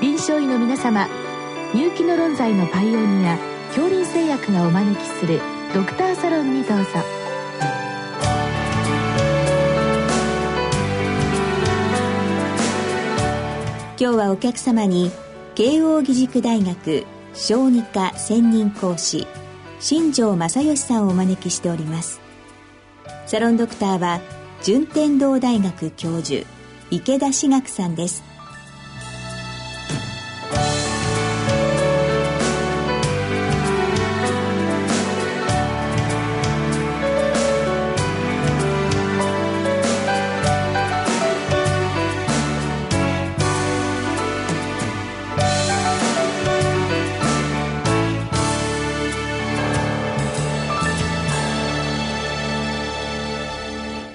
臨床医の皆様入気の論剤のパイオニア恐林製薬がお招きするドクターサロンにどうぞ。今日はお客様に慶應義塾大学小児科専任講師新庄正義さんをお招きしております。サロンドクターは順天堂大学教授池田志学さんです。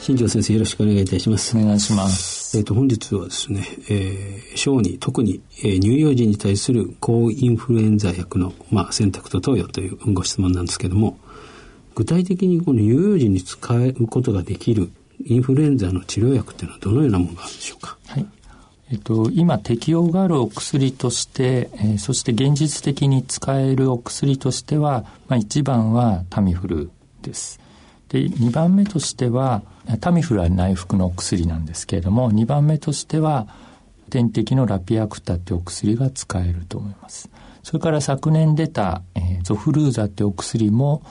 新庄先生よろしくお願いいたします。お願いします。えっ、ー、と、本日はですね、えー、小児、特に、えー、乳幼児に対する抗インフルエンザ薬の、まあ、選択と投与というご質問なんですけども、具体的にこの乳幼児に使うことができるインフルエンザの治療薬っていうのはどのようなものがあるんでしょうか？はい。えっと、今適用があるお薬として、えー、そして現実的に使えるお薬としては、まあ、一番はタミフルです。で、2番目としては、タミフルは内服のお薬なんですけれども、2番目としては、点滴のラピアクタってお薬が使えると思います。それから昨年出た、えー、ゾフルーザってお薬も、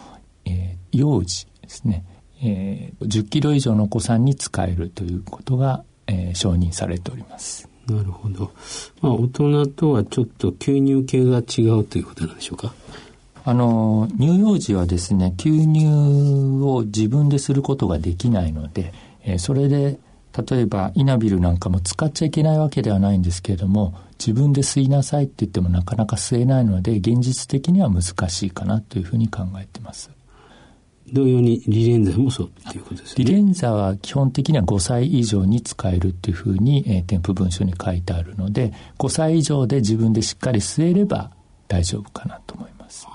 えー、幼児ですね、えー、10キロ以上のお子さんに使えるということが、えー、承認されております。なるほど。まあ、大人とはちょっと吸入系が違うということなんでしょうか？あの、乳幼児はですね、吸入を自分ですることができないので、えー、それで、例えばイナビルなんかも使っちゃいけないわけではないんですけれども、自分で吸いなさいって言ってもなかなか吸えないので、現実的には難しいかなというふうに考えてます。同様にリレンザもそうっていうことですね。リレンザは基本的には5歳以上に使えるっていうふうに、えー、添付文書に書いてあるので、5歳以上で自分でしっかり吸えれば大丈夫かなと思います。ます。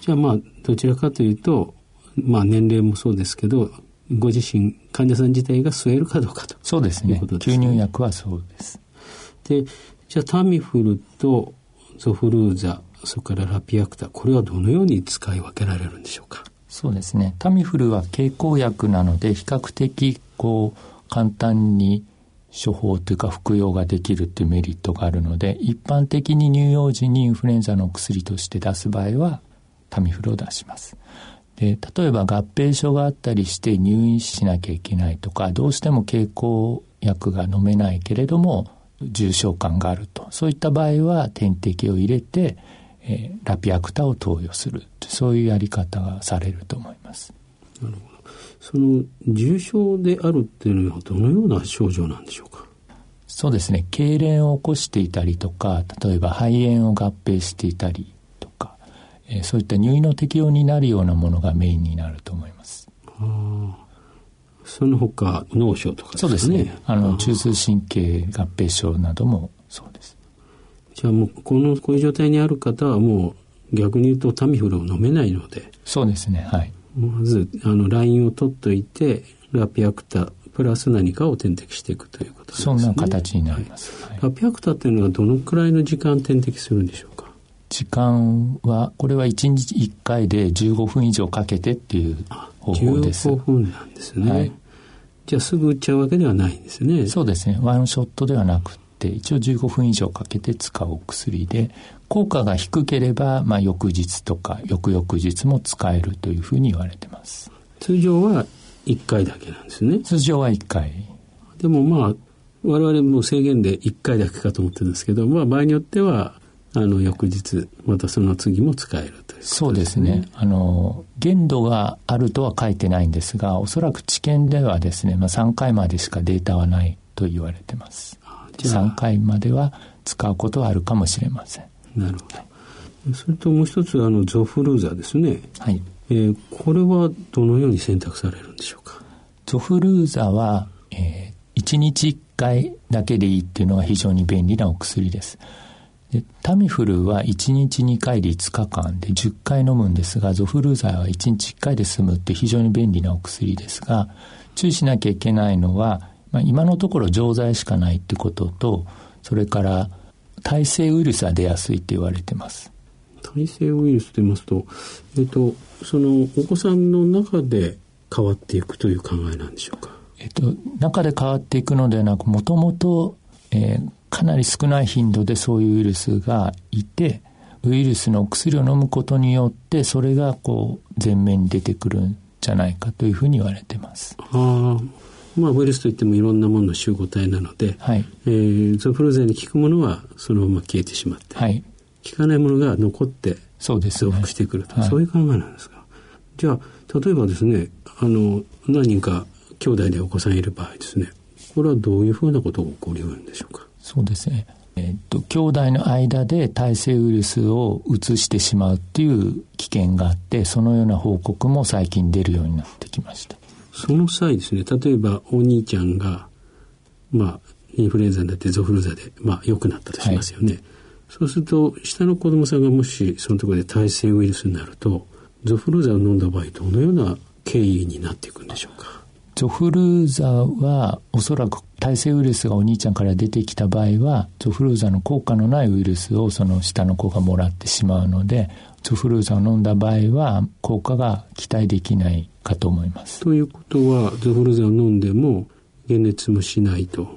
じゃあまあどちらかというと、まあ、年齢もそうですけどご自身患者さん自体が吸えるかどうかと。そうですね、ね、吸入薬はそうです。でじゃあタミフルとゾフルーザそれからラピアクタこれはどのように使い分けられるんでしょうか？そうですね。タミフルは経口薬なので比較的こう簡単に処方というか服用ができるっていうメリットがあるので一般的に乳幼児にインフルエンザの薬として出す場合はタミフルを出します。で例えば合併症があったりして入院しなきゃいけないとかどうしても経口薬が飲めないけれども重症感があるとそういった場合は点滴を入れて、えー、ラピアクタを投与するそういうやり方がされると思います。なるほどその重症であるっていうのはどのような症状なんでしょうか？そうですね。痙攣を起こしていたりとか例えば肺炎を合併していたりとか、えー、そういった入院の適用になるようなものがメインになると思います。あその他脳症とか、ね、そうですね。あの中枢神経合併症などもそうです。じゃあもうこのこういう状態にある方はもう逆に言うとタミフルを飲めないので。そうですね。はいまずあのラインを取っといてラピアクタプラス何かを点滴していくということですね。そんな形になります。はい、ラピアクタっていうのはどのくらいの時間点滴するんでしょうか？時間はこれは1日1回で15分以上かけてっていう方法です。15分なんですね。はい、じゃあすぐ打っちゃうわけではないんですね。そうですね。ワンショットではなくて一応15分以上かけて使うお薬で効果が低ければ、まあ、翌日とか翌々日も使えるというふうに言われてます。通常は1回だけなんですね。通常は1回。でもまあ、我々も制限で1回だけかと思ってるんですけど、まあ場合によっては、あの、翌日、またその次も使えるという、ね、そうですね。あの、限度があるとは書いてないんですが、おそらく治験ではですね、まあ3回までしかデータはないと言われてます。3回までは使うことはあるかもしれません。なるほど。それともう一つ、あの、ゾフルーザですね。はい。えー、これはどのように選択されるんでしょうか？ゾフルーザは、えー、1日1回だけでいいっていうのが非常に便利なお薬です。でタミフルは1日2回で5日間で10回飲むんですが、ゾフルーザは1日1回で済むって非常に便利なお薬ですが、注意しなきゃいけないのは、まあ、今のところ錠剤しかないってことと、それから耐性ウイルスは出やすいって言われてます。耐性ウイルスと言いますと、えっと、そのお子さんの中で変わっていくという考えなんでしょうか？えっと、中で変わっていくのではなく、もともと、えー、かなり少ない頻度でそういうウイルスがいて、ウイルスの薬を飲むことによって、それがこう、前面に出てくるんじゃないかというふうに言われてます。あまあ、ウイルスといってもいろんなものの集合体なので、はいえー、ゾフルゼに効くものはそのまま消えてしまって、はい、効かないものが残って増幅してくると、そう、ねはい、そういう考えなんですか？じゃあ、例えばですね、あの、何人か兄弟でお子さんいる場合ですね、これはどういうふうなことが起こりうるんでしょうか？そうですね。えっと、兄弟の間で耐性ウイルスを移してしまうっていう危険があって、そのような報告も最近出るようになってきました。その際ですね、例えばお兄ちゃんが、まあ、インフルエンザになってゾフルザで、まあ、良くなったとしますよね。はい、そうすると、下の子供さんがもしそのところで耐性ウイルスになると、ゾフルザを飲んだ場合、どのような経緯になっていくんでしょうか？ゾフルーザはおそらく耐性ウイルスがお兄ちゃんから出てきた場合はゾフルーザの効果のないウイルスをその下の子がもらってしまうのでゾフルーザを飲んだ場合は効果が期待できないかと思います。ということはゾフルーザを飲んでも解熱もしないと、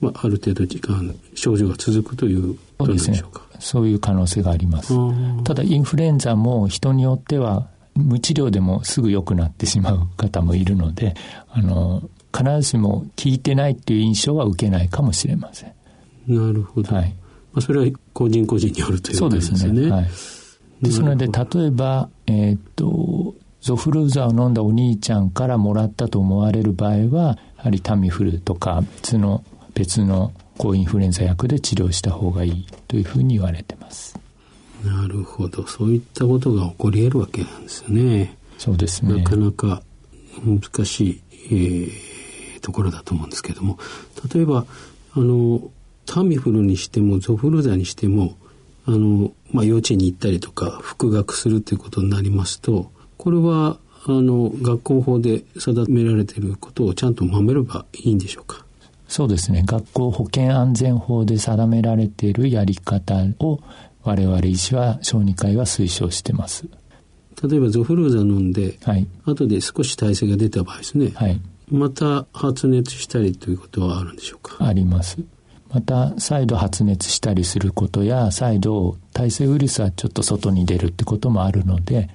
まあ、ある程度時間症状が続くということなんでしょうか。そういう可能性があります。ただインフルエンザも人によっては無治療でもすぐ良くなってしまう方もいるので、あの、必ずしも効いてないっていう印象は受けないかもしれません。なるほど。はい。まあ、それは個人個人によるということですね。そうですね。はい。ですので、例えば、えー、っと、ゾフルーザを飲んだお兄ちゃんからもらったと思われる場合は、やはりタミフルとか別の、別の抗インフルエンザ薬で治療した方がいいというふうに言われてます。なるほど。そういったことが起こり得るわけなんですよね。そうですね。なかなか難しい、えー、ところだと思うんですけども、例えば、あの、タミフルにしてもゾフルザにしても、あの、まあ、幼稚園に行ったりとか、復学するということになりますと、これは、あの、学校法で定められていることをちゃんと守ればいいんでしょうか？そうですね。学校保健安全法で定められているやり方を我々医師は小児科医は推奨してます。例えばゾフルーザ飲んで、はい、後で少し耐性が出た場合ですね、はい、また発熱したりということはあるんでしょうか？あります。また再度発熱したりすることや再度耐性ウイルスはちょっと外に出るってこともあるので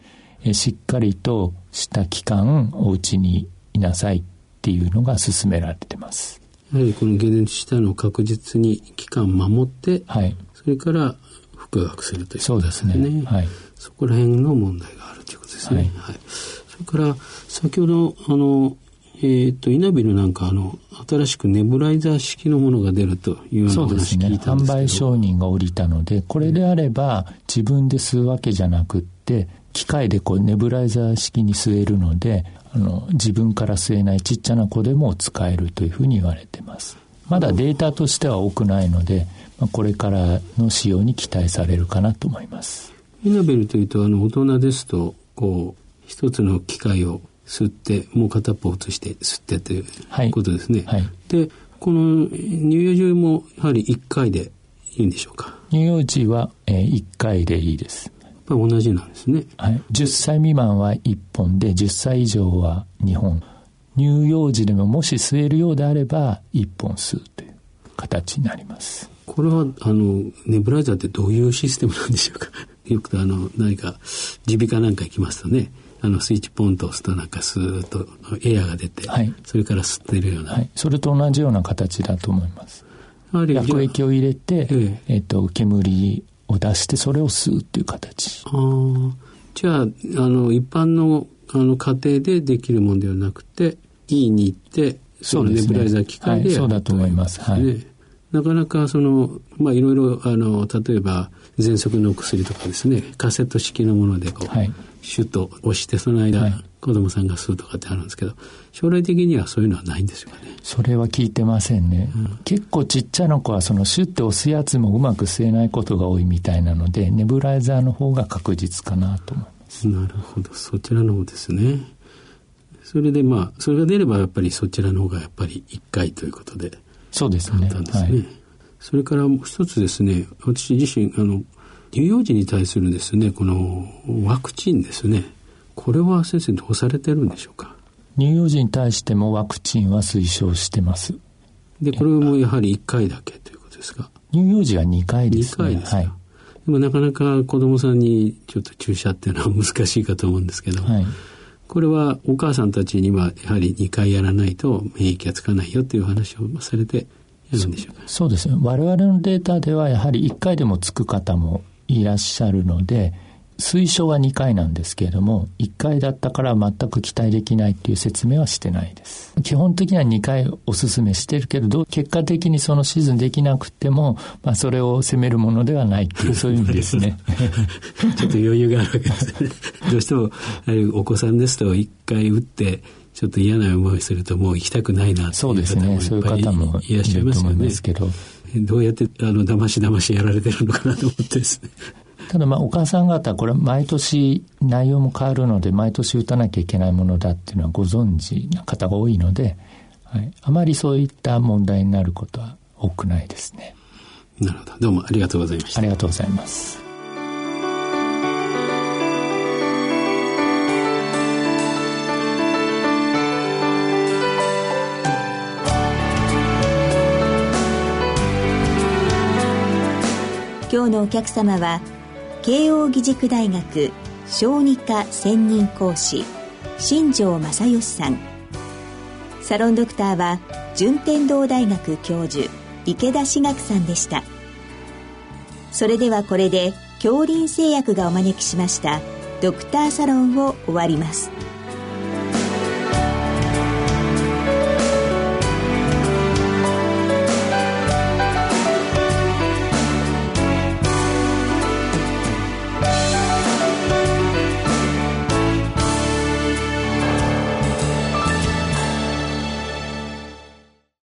えしっかりとした期間お家にいなさいっていうのが勧められてます。やはりこの解熱したのを確実に期間守って、はい、それから復学するということですね。そうですね。はい。そこら辺の問題があるということですね。はい。はい、それから、先ほど、あの、えっ、ー、と、イナビルなんか、あの、新しくネブライザー式のものが出るというような話聞いたんですけど、ね、販売承認が下りたので、これであれば、自分で吸うわけじゃなくって、機械でこうネブライザー式に吸えるので、あの、自分から吸えないちっちゃな子でも使えるというふうに言われてます。まだデータとしては多くないので、まあ、これからの使用に期待されるかなと思います。イナベルというとあの大人ですとこう一つの機械を吸ってもう片っぽ移して吸ってということですね。はい、はい、でこの乳幼児もやはり1回でいいんでしょうか？乳幼児は、えー、1回でいいです。ぱり同じなんですね。はい、10歳未満は1本で10歳以上は2本。乳幼児でももし吸えるようであれば1本吸うという形になります。これは、あの、ネブライザーってどういうシステムなんでしょうか？よくあの、何か、耳鼻科なんか行きますとね、あの、スイッチポンと押すとなんかスーッとエアが出て、はい、それから吸ってるような、はい。それと同じような形だと思います。薬液を入れて、えええっと、煙を出して、それを吸うっていう形。ああ。じゃあ、あの、一般の、あの、家庭でできるものではなくて、E に行って、そのネブライザー機械ではい、そうだと思います。はい。なかなかその、まあいろいろ、あの、例えば、喘息の薬とかですね、カセット式のものでこう、はい、シュッと押して、その間、はい、子供さんが吸うとかってあるんですけど、将来的にはそういうのはないんですよね。それは聞いてませんね。うん、結構ちっちゃな子はそのシュッて押すやつもうまく吸えないことが多いみたいなので、ネブライザーの方が確実かなと思います。なるほど、そちらの方ですね。それでまあ、それが出ればやっぱりそちらの方がやっぱり1回ということで。そうですね。ね。はい、それからもう一つですね私自身あの乳幼児に対するですねこのワクチンですね。これは先生どうされてるんでしょうか？乳幼児に対してもワクチンは推奨してます。でこれもやはり1回だけということですか？乳幼児は2回ですね。2回ですか、はい、でもなかなか子供さんにちょっと注射っていうのは難しいかと思うんですけど、はい、これはお母さんたちにはやはり2回やらないと免疫がつかないよという話をされてやるんでしょうか？そうですね。我々のデータではやはり1回でもつく方もいらっしゃるので推奨は2回なんですけれども、1回だったから全く期待できないっていう説明はしてないです。基本的には2回お勧めしてるけれど、結果的にそのシーズンできなくても、まあそれを責めるものではないっていう、そういう意味ですね。ちょっと余裕があるわけですね。どうしても、お子さんですと1回打って、ちょっと嫌な思いするともう行きたくないなそうですね。そういう方もいらっしゃいますよね。どうやってあの騙し騙しやられてるのかなと思ってですね。ただまあお母さん方これ毎年内容も変わるので毎年打たなきゃいけないものだっていうのはご存知な方が多いので、はい、あまりそういった問題になることは多くないですね。なるほど。どうもありがとうございました。ありがとうございます。今日のお客様は慶應義塾大学小児科専任講師新庄正義さん。サロンドクターは順天堂大学教授池田志学さんでした。それではこれで恐林製薬がお招きしましたドクターサロンを終わります。